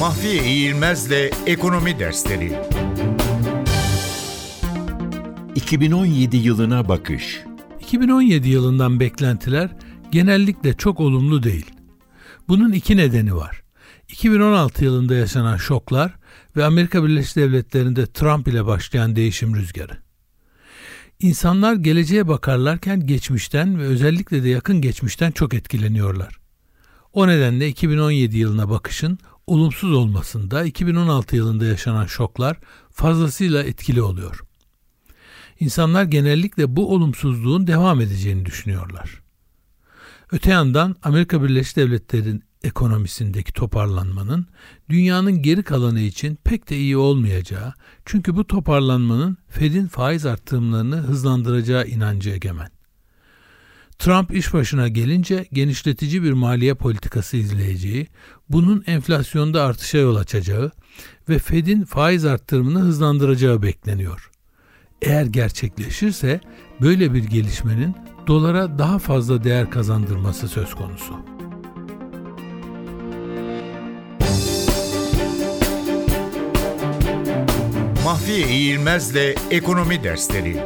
Mahfiye İğilmez'le Ekonomi Dersleri 2017 yılına bakış. 2017 yılından beklentiler genellikle çok olumlu değil. Bunun iki nedeni var. 2016 yılında yaşanan şoklar ve Amerika Birleşik Devletleri'nde Trump ile başlayan değişim rüzgarı. İnsanlar geleceğe bakarlarken geçmişten ve özellikle de yakın geçmişten çok etkileniyorlar. O nedenle 2017 yılına bakışın olumsuz olmasında 2016 yılında yaşanan şoklar fazlasıyla etkili oluyor. İnsanlar genellikle bu olumsuzluğun devam edeceğini düşünüyorlar. Öte yandan Amerika Birleşik Devletleri'nin ekonomisindeki toparlanmanın dünyanın geri kalanı için pek de iyi olmayacağı çünkü bu toparlanmanın Fed'in faiz arttırımlarını hızlandıracağı inancı egemen. Trump iş başına gelince genişletici bir maliye politikası izleyeceği, bunun enflasyonda artışa yol açacağı ve Fed'in faiz arttırımını hızlandıracağı bekleniyor. Eğer gerçekleşirse böyle bir gelişmenin dolara daha fazla değer kazandırması söz konusu. Mahfiye İğilmez'le Ekonomi Dersleri